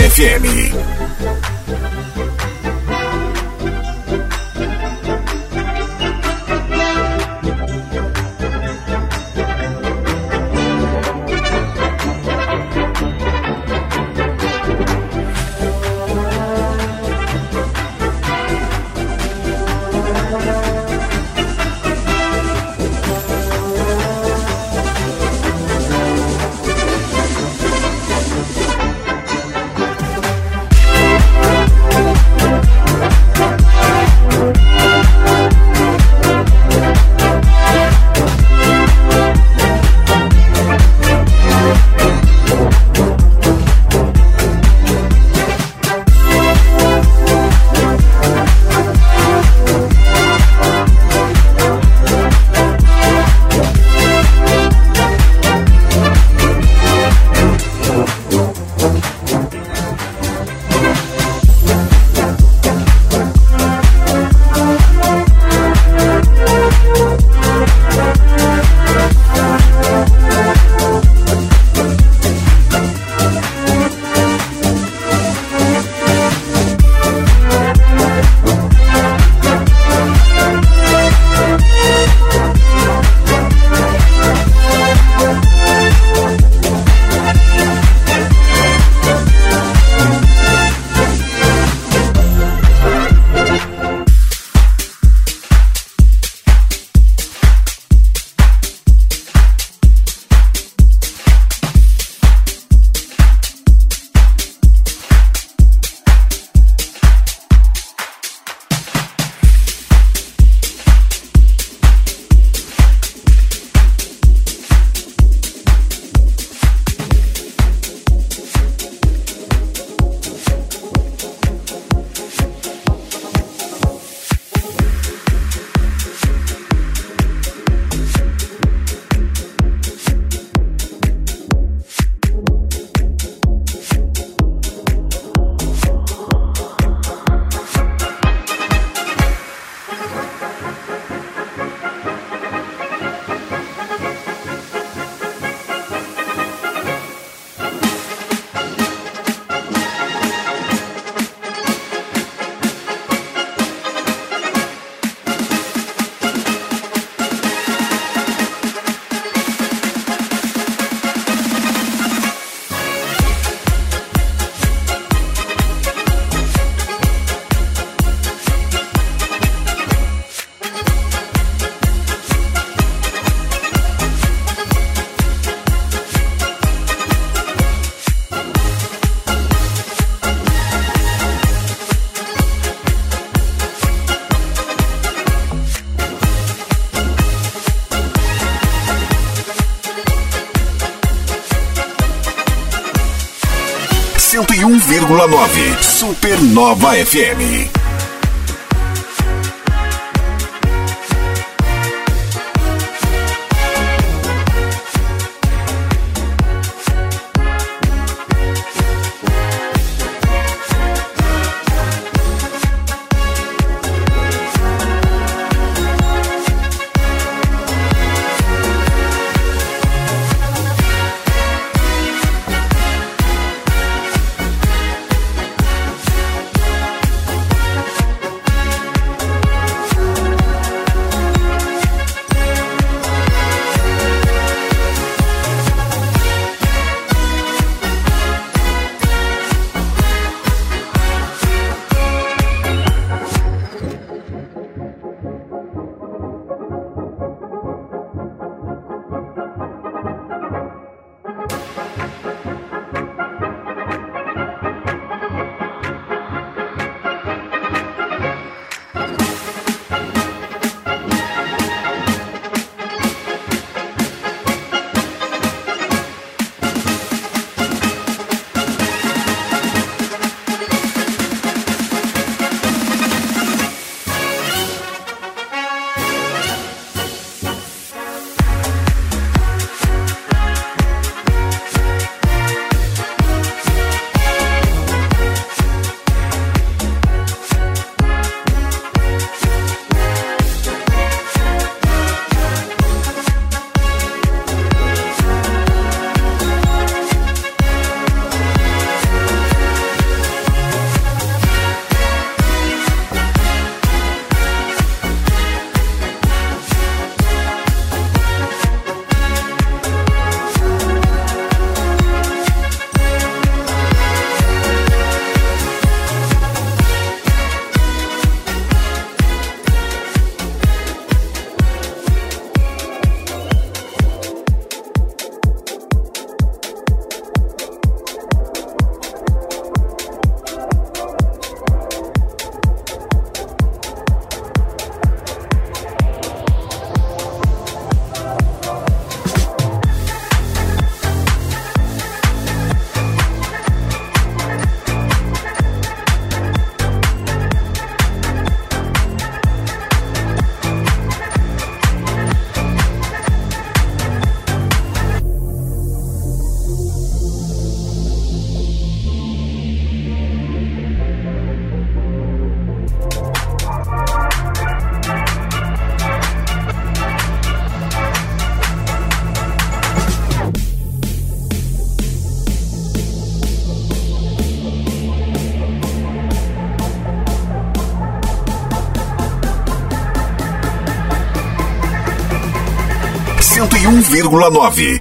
FM. 101,9 Supernova FM.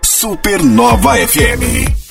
Supernova FM.